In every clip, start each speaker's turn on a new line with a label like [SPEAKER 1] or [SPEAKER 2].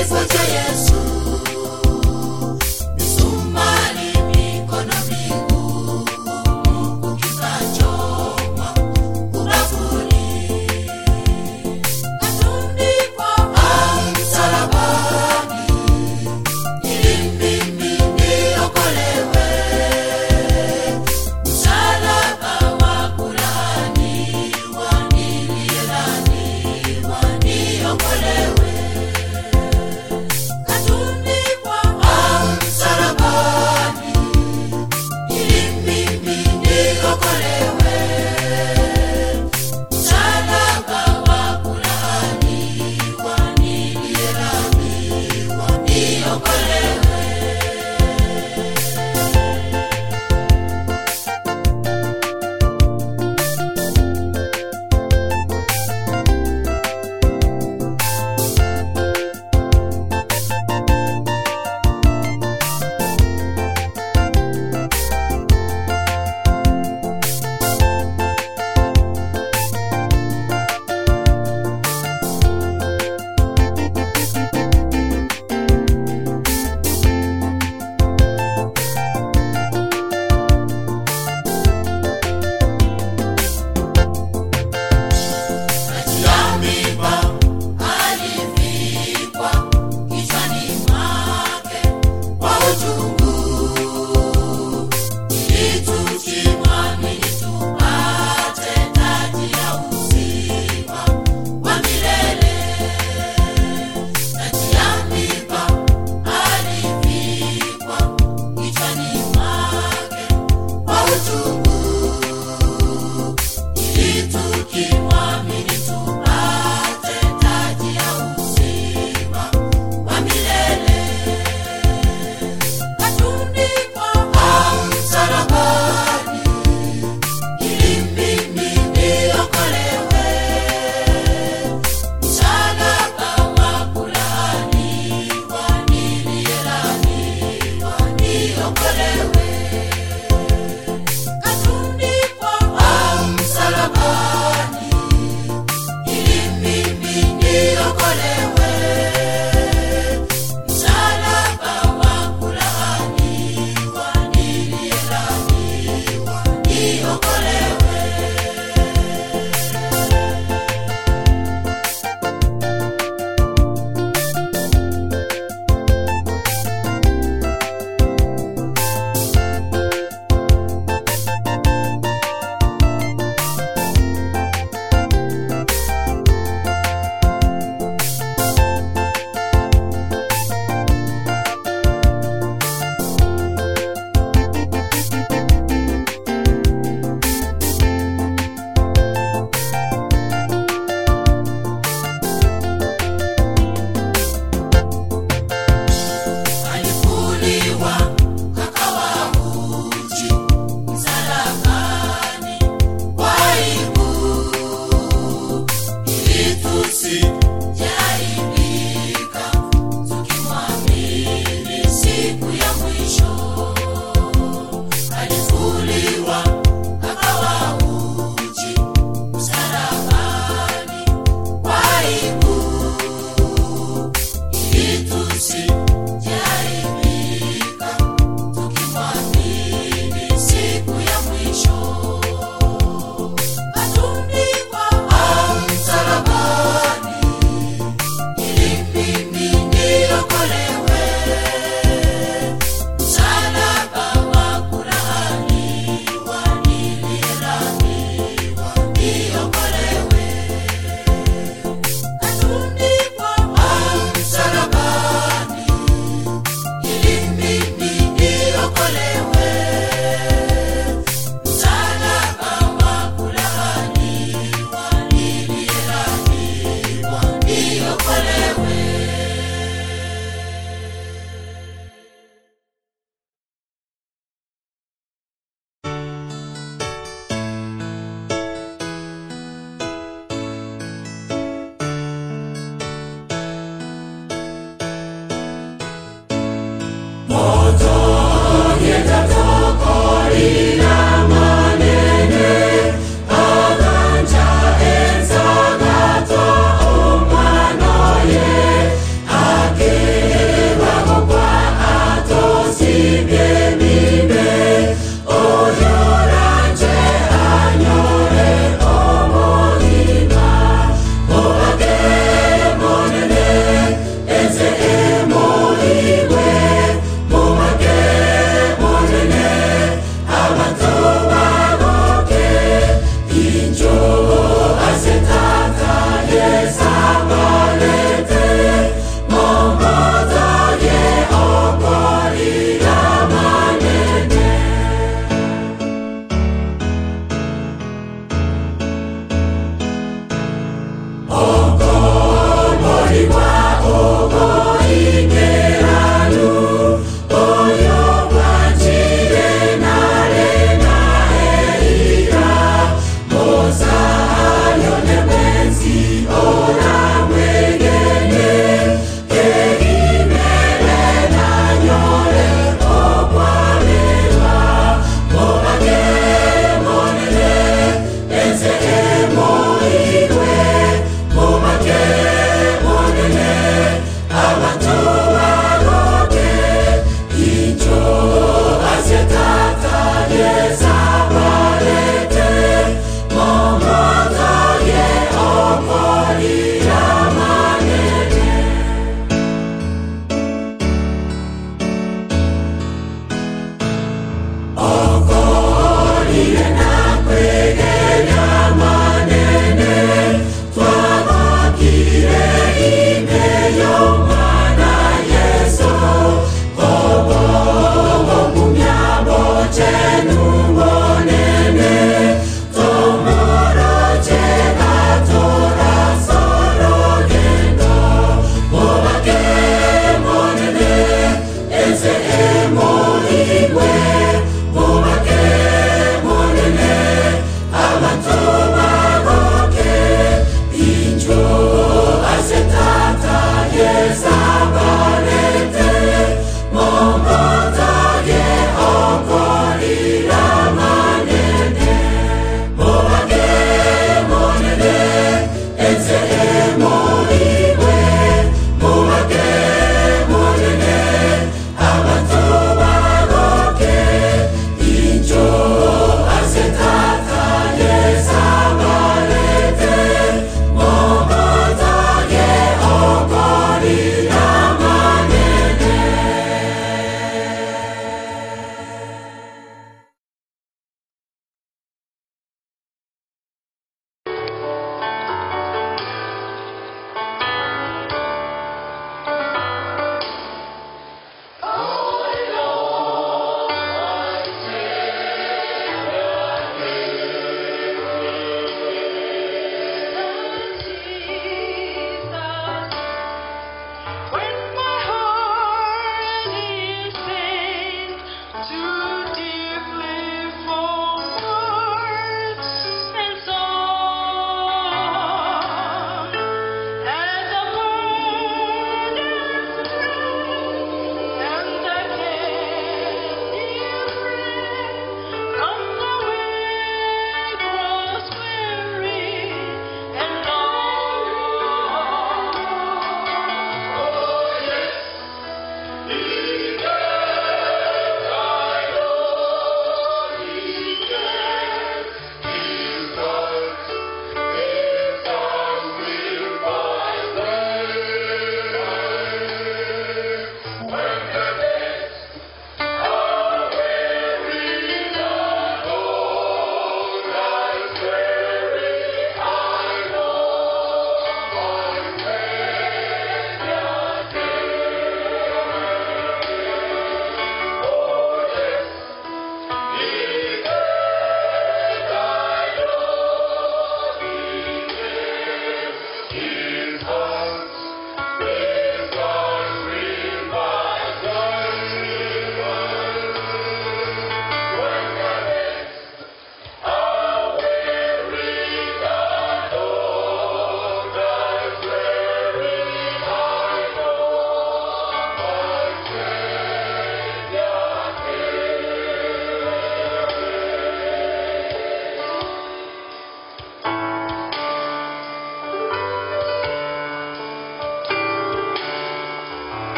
[SPEAKER 1] kifo cha Yesu,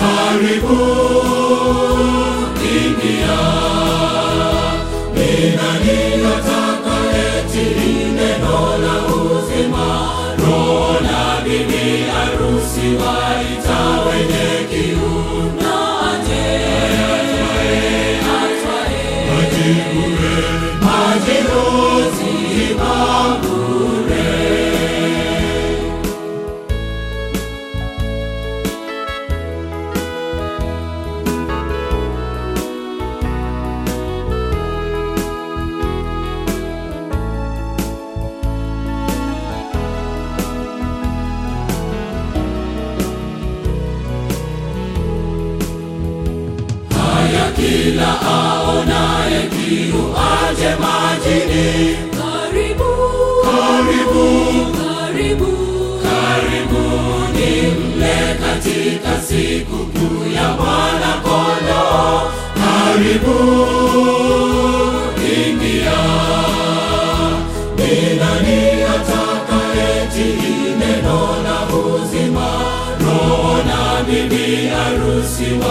[SPEAKER 1] Karibu ingia, ni nani atakayetii neno la uzima? Roho na bibi harusi waita wenye kiu na atwaye maji kila aonaye kiu aje majini.
[SPEAKER 2] Karibu,
[SPEAKER 1] Karibu,
[SPEAKER 2] karibu,
[SPEAKER 1] karibuni mle katika siku kuu ya Bwana Kondoo. Karibu, ingia. Ni nani atakayetii neno la uzima? Roho na bibi harusi wa